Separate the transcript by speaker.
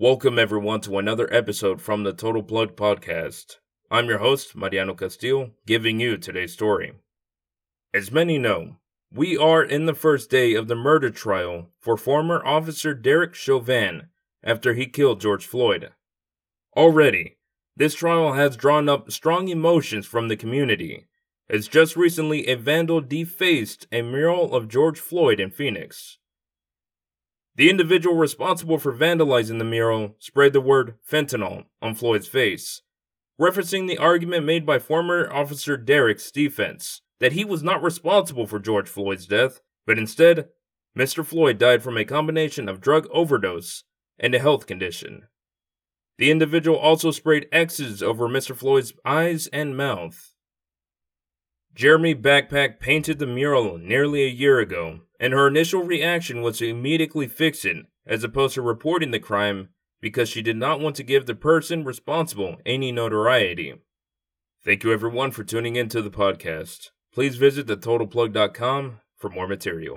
Speaker 1: Welcome, everyone, to another episode from the Total Plug Podcast. I'm your host, Mariano Castillo, giving you today's story. As many know, we are in the first day of the murder trial for former officer Derek Chauvin after he killed George Floyd. Already, this trial has drawn up strong emotions from the community, as just recently a vandal defaced a mural of George Floyd in Phoenix. The individual responsible for vandalizing the mural sprayed the word fentanyl on Floyd's face, referencing the argument made by former Officer Derek's defense that he was not responsible for George Floyd's death, but instead, Mr. Floyd died from a combination of drug overdose and a health condition. The individual also sprayed X's over Mr. Floyd's eyes and mouth. Jeremy Backpack painted the mural nearly a year ago, and her initial reaction was to immediately fix it, as opposed to reporting the crime because she did not want to give the person responsible any notoriety. Thank you everyone for tuning in to the podcast. Please visit thetotalplug.com for more material.